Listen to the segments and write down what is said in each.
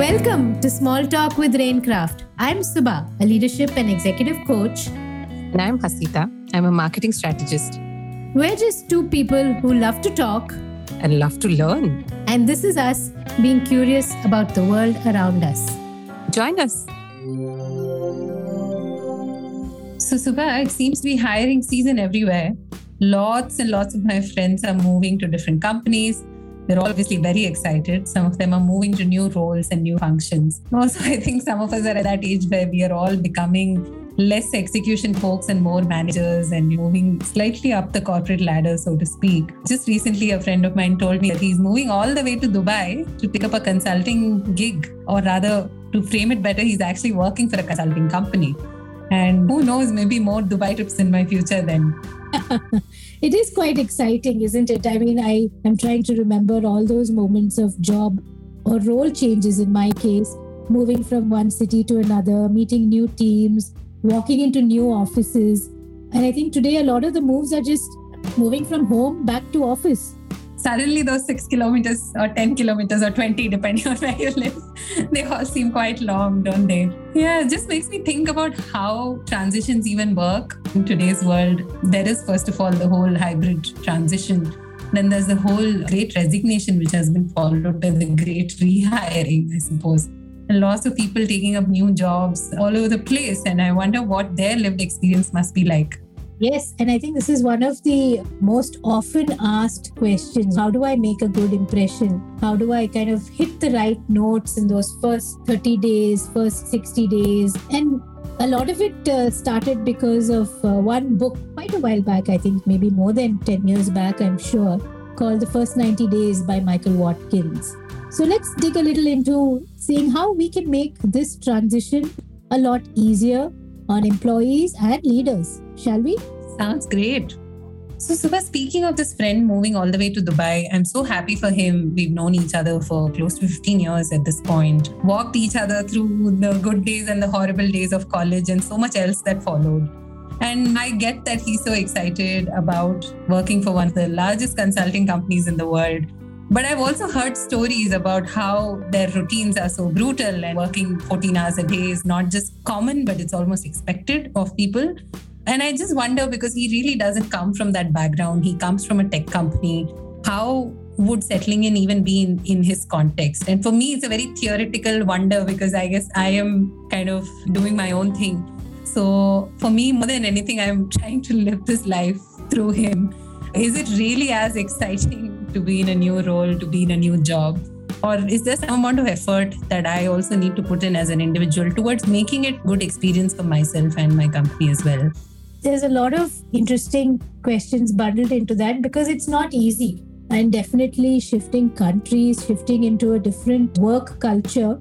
Welcome to Small Talk with Rainkraft. I'm Subha, a leadership and executive coach. And I'm Hasita. I'm a marketing strategist. We're just two people who love to talk and love to learn. And this is us being curious about the world around us. Join us. So, Subha, it seems to be hiring season everywhere. Lots and lots of my friends are moving to different companies they're obviously very excited. Some of them are moving to new roles and new functions. Also, I think some of us are at that age where we are all becoming less execution folks and more managers and moving slightly up the corporate ladder, so to speak. Just recently, a friend of mine told me that he's moving all the way to Dubai to pick up a consulting gig, or rather, to frame it better, he's actually working for a consulting company. And who knows, maybe more Dubai trips in my future then. it is quite exciting, isn't it? I mean, I am trying to remember all those moments of job or role changes in my case, moving from one city to another, meeting new teams, walking into new offices. And I think today a lot of the moves are just moving from home back to office suddenly those six kilometers or 10 kilometers or 20, depending on where you live, they all seem quite long, don't they? Yeah, it just makes me think about how transitions even work in today's world. There is, first of all, the whole hybrid transition. Then there's the whole great resignation, which has been followed by the great rehiring, I suppose. And lots of people taking up new jobs all over the place. And I wonder what their lived experience must be like. Yes, and I think this is one of the most often asked questions. How do I make a good impression? How do I kind of hit the right notes in those first 30 days, first 60 days? And a lot of it uh, started because of uh, one book quite a while back, I think maybe more than 10 years back, I'm sure, called The First 90 Days by Michael Watkins. So let's dig a little into seeing how we can make this transition a lot easier on employees and leaders, shall we? Sounds great. So, Subha, speaking of this friend moving all the way to Dubai, I'm so happy for him. We've known each other for close to 15 years at this point, walked each other through the good days and the horrible days of college, and so much else that followed. And I get that he's so excited about working for one of the largest consulting companies in the world but I've also heard stories about how their routines are so brutal and working 14 hours a day is not just common, but it's almost expected of people. And I just wonder because he really doesn't come from that background. He comes from a tech company. How would settling in even be in, in his context? And for me, it's a very theoretical wonder because I guess I am kind of doing my own thing. So for me, more than anything, I'm trying to live this life through him. Is it really as exciting to be in a new role, to be in a new job? Or is there some amount of effort that I also need to put in as an individual towards making it a good experience for myself and my company as well? There's a lot of interesting questions bundled into that because it's not easy. And definitely shifting countries, shifting into a different work culture.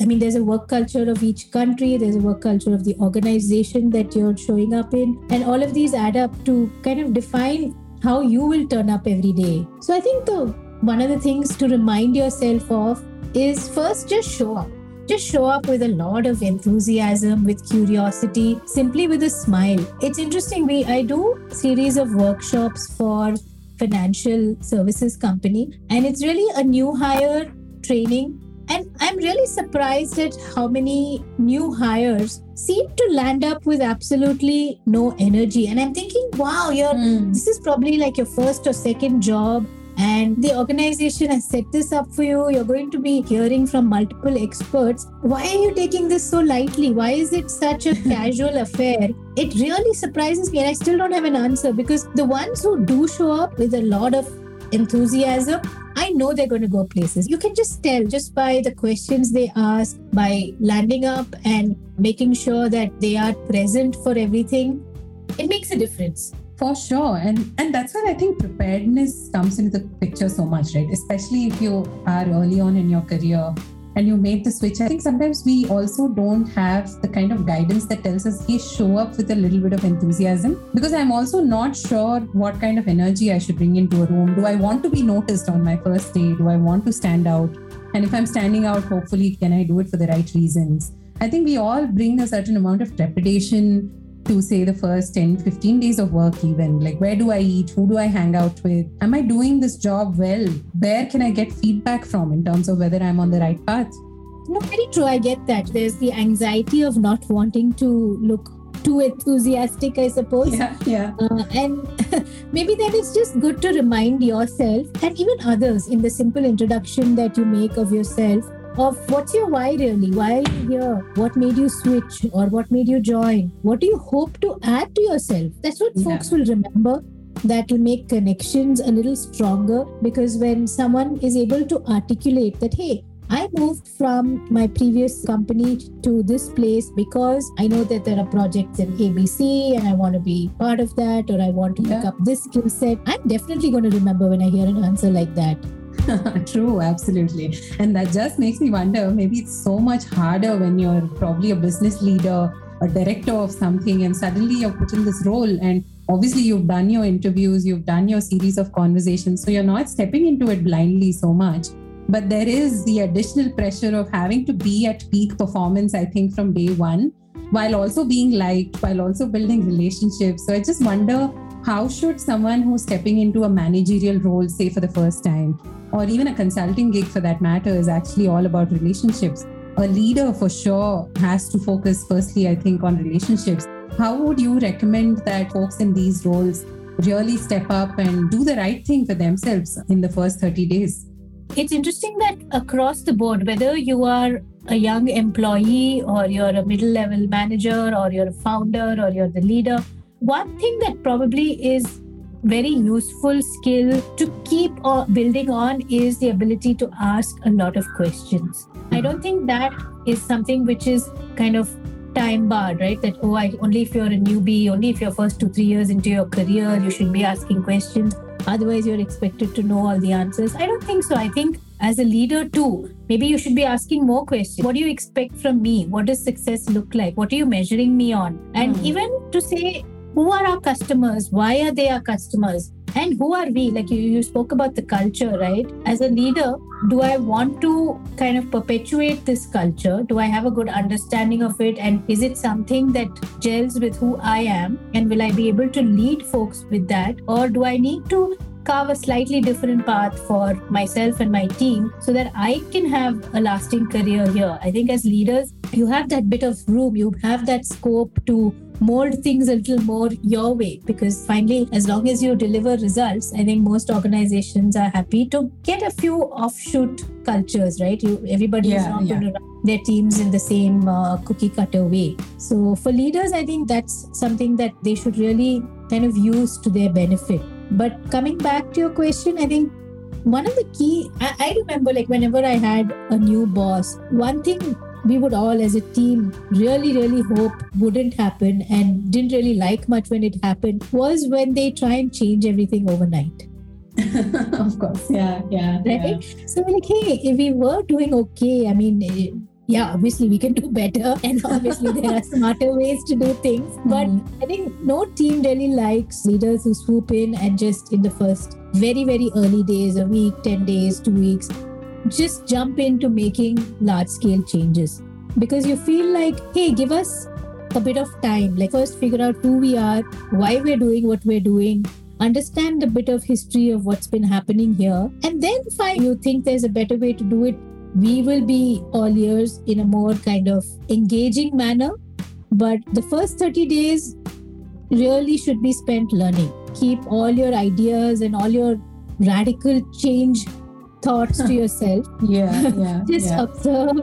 I mean, there's a work culture of each country, there's a work culture of the organization that you're showing up in. And all of these add up to kind of define how you will turn up every day. So I think the one of the things to remind yourself of is first just show up. Just show up with a lot of enthusiasm, with curiosity, simply with a smile. It's interesting. We I do series of workshops for financial services company, and it's really a new hire training and I'm really surprised at how many new hires seem to land up with absolutely no energy. And I'm thinking, wow, you're mm. this is probably like your first or second job. And the organization has set this up for you. You're going to be hearing from multiple experts. Why are you taking this so lightly? Why is it such a casual affair? It really surprises me. And I still don't have an answer because the ones who do show up with a lot of enthusiasm, I know they're going to go places. You can just tell just by the questions they ask, by landing up and making sure that they are present for everything. It makes a difference. For sure. And and that's where I think preparedness comes into the picture so much, right? Especially if you are early on in your career and you made the switch. I think sometimes we also don't have the kind of guidance that tells us, hey, show up with a little bit of enthusiasm. Because I'm also not sure what kind of energy I should bring into a room. Do I want to be noticed on my first day? Do I want to stand out? And if I'm standing out, hopefully, can I do it for the right reasons? I think we all bring a certain amount of trepidation to say the first 10 15 days of work even like where do i eat who do i hang out with am i doing this job well where can i get feedback from in terms of whether i'm on the right path No, very true. I get that. There's the anxiety of not wanting to look too enthusiastic, I suppose. Yeah, yeah. Uh, and maybe then it's just good to remind yourself and even others in the simple introduction that you make of yourself of what's your why really? Why are you here? What made you switch or what made you join? What do you hope to add to yourself? That's what Yeah. folks will remember. That will make connections a little stronger because when someone is able to articulate that, hey, I moved from my previous company to this place because I know that there are projects in ABC and I want to be part of that or I want to pick up this skill set. I'm definitely going to remember when I hear an answer like that. True, absolutely. And that just makes me wonder maybe it's so much harder when you're probably a business leader, a director of something, and suddenly you're put in this role. And obviously, you've done your interviews, you've done your series of conversations. So you're not stepping into it blindly so much. But there is the additional pressure of having to be at peak performance, I think, from day one, while also being liked, while also building relationships. So I just wonder how should someone who's stepping into a managerial role, say for the first time, or even a consulting gig for that matter, is actually all about relationships. A leader for sure has to focus, firstly, I think, on relationships. How would you recommend that folks in these roles really step up and do the right thing for themselves in the first 30 days? It's interesting that across the board, whether you are a young employee or you're a middle level manager or you're a founder or you're the leader, one thing that probably is very useful skill to keep building on is the ability to ask a lot of questions. I don't think that is something which is kind of time barred, right? That oh, I, only if you're a newbie, only if you're first two three years into your career, you should be asking questions. Otherwise, you're expected to know all the answers. I don't think so. I think as a leader too, maybe you should be asking more questions. What do you expect from me? What does success look like? What are you measuring me on? And Hmm. even to say who are our customers? Why are they our customers? And who are we? Like you, you spoke about the culture right? As a leader do i want to kind of perpetuate this culture? Do i have a good understanding of it? And is it something that gels with who i am? And will i be able to lead folks with that? Or do i need to carve a slightly different path for myself and my team so that I can have a lasting career here. I think as leaders, you have that bit of room, you have that scope to mold things a little more your way because finally as long as you deliver results i think most organizations are happy to get a few offshoot cultures right? You everybody is not yeah. going to run their teams in the same uh, cookie cutter way. So for leaders i think that's something that they should really kind of use to their benefit. But coming back to your question i think one of the key I, I remember like whenever i had a new boss one thing we would all as a team really really hope wouldn't happen and didn't really like much when it happened was when they try and change everything overnight of course. Yeah, yeah. right so we're like hey if we were doing okay i mean eh, yeah obviously we can do better and obviously there are smarter ways to do things but Mhm. i think no team really likes leaders who swoop in and just in the first very very early days a week 10 days 2 weeks just jump into making large scale changes. Because you feel like hey give us a bit of time. Like first figure out who we are why we're doing what we're doing understand a bit of history of what's been happening here and then find you think there's a better way to do it. We will be all ears in a more kind of engaging manner. But the first 30 days really should be spent learning. Keep all your ideas and all your radical change thoughts to yourself Yeah, yeah. just yeah. observe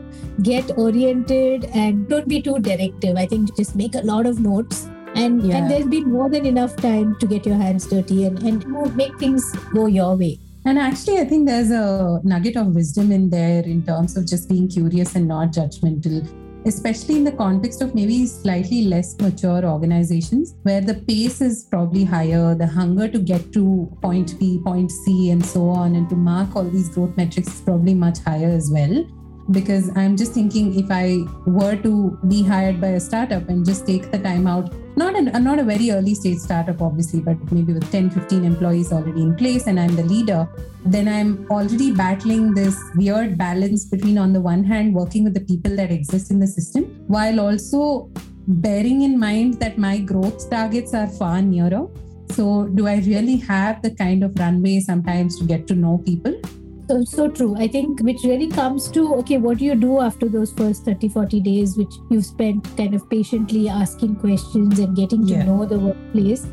get oriented and don't be too directive i think just make a lot of notes and Yeah. and there's been more than enough time to get your hands dirty and and make things go your way And actually, I think there's a nugget of wisdom in there in terms of just being curious and not judgmental, especially in the context of maybe slightly less mature organizations where the pace is probably higher, the hunger to get to point B, point C, and so on, and to mark all these growth metrics is probably much higher as well. Because I'm just thinking if I were to be hired by a startup and just take the time out, not an, not a very early stage startup, obviously, but maybe with 10, 15 employees already in place, and I'm the leader, then I'm already battling this weird balance between, on the one hand, working with the people that exist in the system, while also bearing in mind that my growth targets are far nearer. So, do I really have the kind of runway sometimes to get to know people? So, so true. I think which really comes to okay, what do you do after those first 30, 40 days, which you've spent kind of patiently asking questions and getting to Yeah. know the workplace?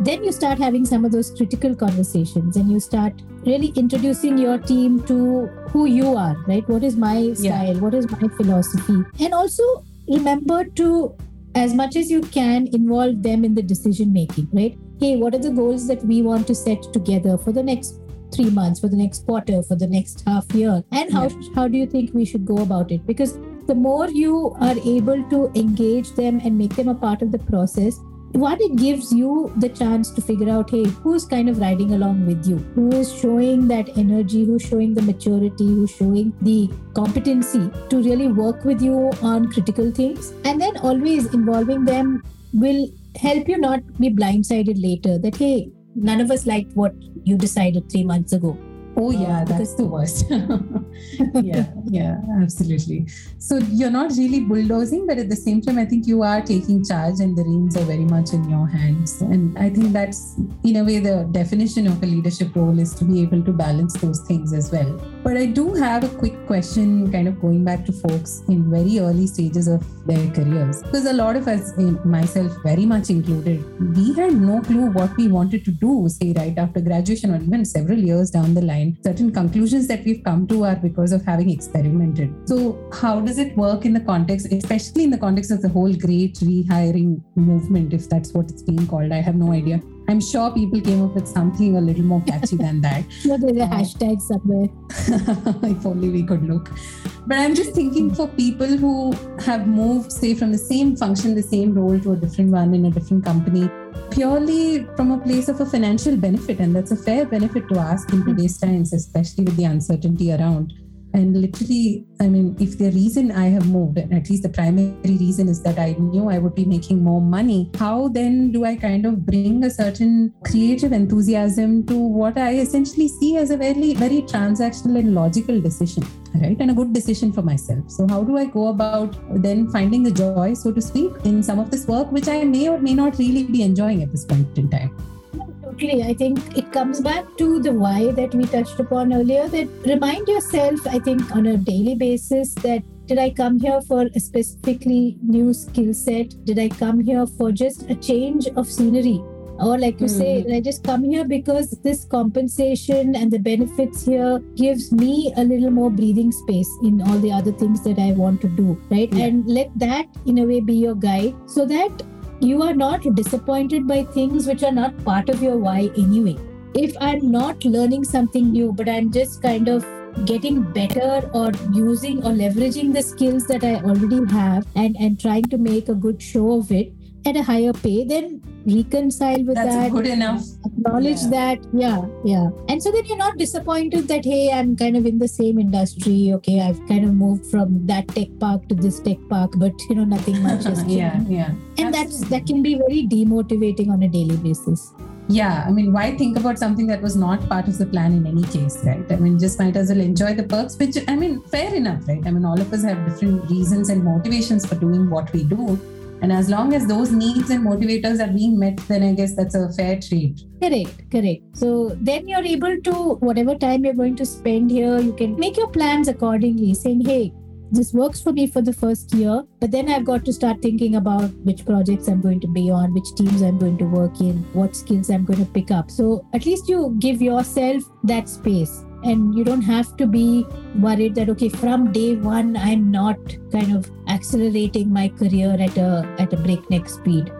Then you start having some of those critical conversations and you start really introducing your team to who you are, right? What is my Yeah. style? What is my philosophy? And also remember to, as much as you can, involve them in the decision making, right? Hey, what are the goals that we want to set together for the next three months, for the next quarter, for the next half year? And how, how do you think we should go about it? Because the more you are able to engage them and make them a part of the process, what it gives you the chance to figure out hey who's kind of riding along with you? Who is showing that energy? Who's showing the maturity? Who's showing the competency to really work with you on critical things? And then always involving them will help you not be blindsided later that hey none of us liked what you decided 3 months ago Oh yeah, Uh, that's the worst. yeah, yeah, absolutely. So you're not really bulldozing, but at the same time, I think you are taking charge, and the reins are very much in your hands. And I think that's, in a way, the definition of a leadership role is to be able to balance those things as well. But I do have a quick question, kind of going back to folks in very early stages of their careers, because a lot of us, myself very much included, we had no clue what we wanted to do, say right after graduation or even several years down the line. Certain conclusions that we've come to are because of having experimented. So, how does it work in the context, especially in the context of the whole great rehiring movement, if that's what it's being called? I have no idea. I'm sure people came up with something a little more catchy than that. sure there's a uh, hashtag somewhere if only we could look. But I'm just thinking for people who have moved, say, from the same function, the same role to a different one in a different company, purely from a place of a financial benefit. And that's a fair benefit to ask in today's times, especially with the uncertainty around. And literally, I mean, if the reason I have moved, at least the primary reason is that I knew I would be making more money, how then do I kind of bring a certain creative enthusiasm to what I essentially see as a very, very transactional and logical decision, right? And a good decision for myself. So, how do I go about then finding the joy, so to speak, in some of this work, which I may or may not really be enjoying at this point in time? Totally. I think it comes back to the why that we touched upon earlier. That remind yourself, I think, on a daily basis that did I come here for a specifically new skill set? Did I come here for just a change of scenery? Or like you say, Mhm. did I just come here because this compensation and the benefits here gives me a little more breathing space in all the other things that I want to do, right? Yeah. And let that in a way be your guide so that you are not disappointed by things which are not part of your why anyway. If I'm not learning something new, but I'm just kind of getting better or using or leveraging the skills that I already have and, and trying to make a good show of it at a higher pay, then reconcile with That's that. good enough. Acknowledge Yeah. that, yeah, yeah. And so then you're not disappointed that, hey, I'm kind of in the same industry. Okay, I've kind of moved from that tech park to this tech park, but you know, nothing much has changed yeah, yeah. and that's that can be very demotivating on a daily basis Yeah, I mean, why think about something that was not part of the plan in any case, right? I mean, just might as well enjoy the perks, which, I mean, fair enough, right? I mean, all of us have different reasons and motivations for doing what we do. And as long as those needs and motivators are being met, then I guess that's a fair trade. correct correct so then you're able to whatever time you're going to spend here you can make your plans accordingly saying hey this works for me for the first year but then i've got to start thinking about which projects i'm going to be on which teams i'm going to work in what skills i'm going to pick up so at least you give yourself that space and you don't have to be worried that okay from day one i'm not kind of accelerating my career at a at a breakneck speed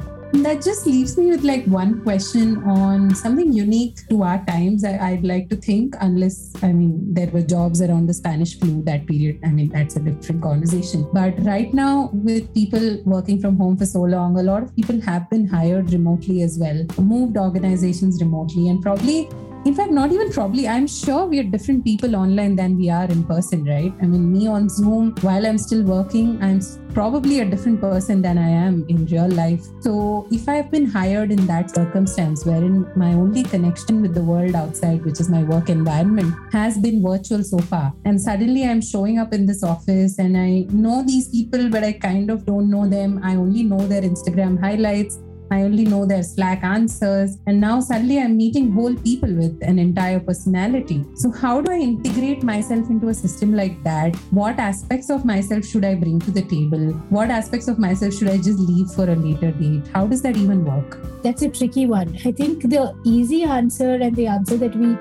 that just leaves me with like one question on something unique to our times. I, I'd like to think, unless I mean, there were jobs around the Spanish flu that period. I mean, that's a different conversation. But right now, with people working from home for so long, a lot of people have been hired remotely as well, moved organizations remotely, and probably in fact, not even probably, I'm sure we are different people online than we are in person, right? I mean, me on Zoom, while I'm still working, I'm probably a different person than I am in real life. So, if I've been hired in that circumstance wherein my only connection with the world outside, which is my work environment, has been virtual so far, and suddenly I'm showing up in this office and I know these people, but I kind of don't know them. I only know their Instagram highlights I only know their Slack answers. And now suddenly I'm meeting whole people with an entire personality. So, how do I integrate myself into a system like that? What aspects of myself should I bring to the table? What aspects of myself should I just leave for a later date? How does that even work? That's a tricky one. I think the easy answer and the answer that we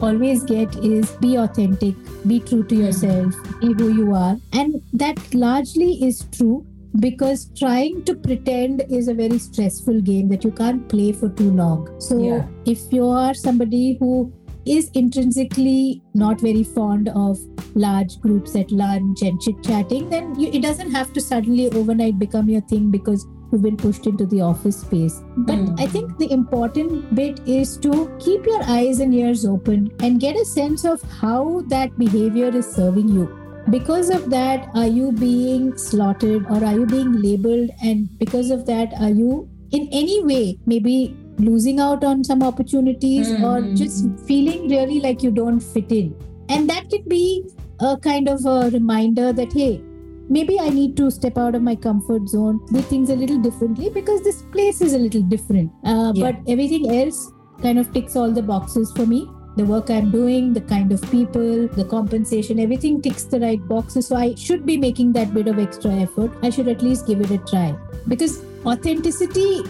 always get is be authentic, be true to yourself, be who you are. And that largely is true because trying to pretend is a very stressful game that you can't play for too long. So Yeah. if you are somebody who is intrinsically not very fond of large groups at lunch and chit chatting, then you, it doesn't have to suddenly overnight become your thing because you've been pushed into the office space. But Mm. I think the important bit is to keep your eyes and ears open and get a sense of how that behavior is serving you. Because of that, are you being slaughtered or are you being labeled? And because of that, are you in any way maybe losing out on some opportunities or Mhm. just feeling really like you don't fit in? And that can be a kind of a reminder that, hey, maybe I need to step out of my comfort zone, do things a little differently because this place is a little different. Uh, Yeah. But everything else kind of ticks all the boxes for me. The work I'm doing, the kind of people, the compensation, everything ticks the right boxes. So I should be making that bit of extra effort. I should at least give it a try. Because authenticity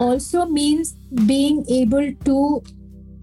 also means being able to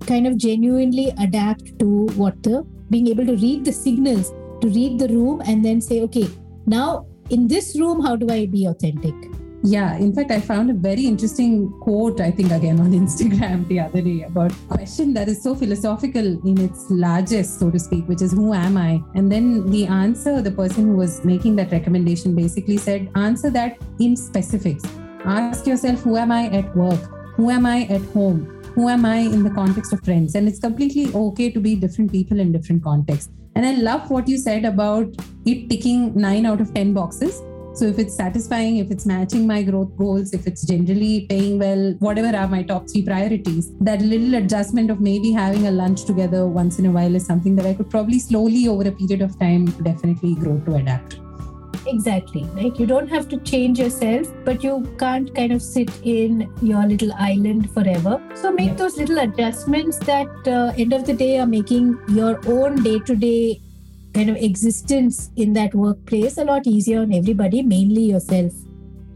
kind of genuinely adapt to what the being able to read the signals to read the room and then say okay now in this room how do i be authentic Yeah, in fact, I found a very interesting quote, I think, again on Instagram the other day about a question that is so philosophical in its largest, so to speak, which is who am I? And then the answer, the person who was making that recommendation basically said, answer that in specifics. Ask yourself, who am I at work? Who am I at home? Who am I in the context of friends? And it's completely okay to be different people in different contexts. And I love what you said about it ticking nine out of 10 boxes. So if it's satisfying, if it's matching my growth goals, if it's generally paying well, whatever are my top three priorities, that little adjustment of maybe having a lunch together once in a while is something that I could probably slowly over a period of time definitely grow to adapt. exactly like you don't have to change yourself but you can't kind of sit in your little island forever so make Yeah. those little adjustments that uh, end of the day are making your own day-to-day kind of existence in that workplace a lot easier on everybody mainly yourself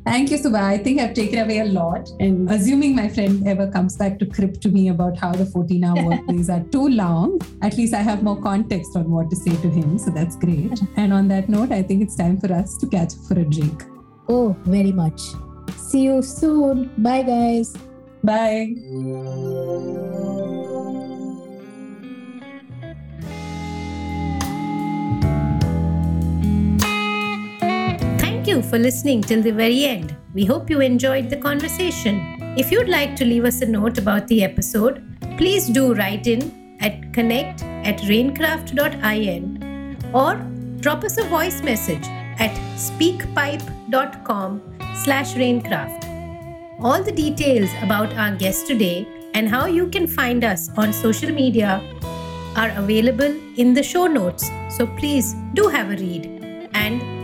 Thank you, Subha. I think I've taken away a lot. And assuming my friend ever comes back to crib to me about how the 14 hour work days are too long, at least I have more context on what to say to him. So that's great. And on that note, I think it's time for us to catch up for a drink. oh very much see you soon bye guys Bye. You for listening till the very end. We hope you enjoyed the conversation. If you'd like to leave us a note about the episode, please do write in at connect at rainkraft.in or drop us a voice message at speakpipe.com slash rainkraft. All the details about our guest today and how you can find us on social media are available in the show notes. So please do have a read and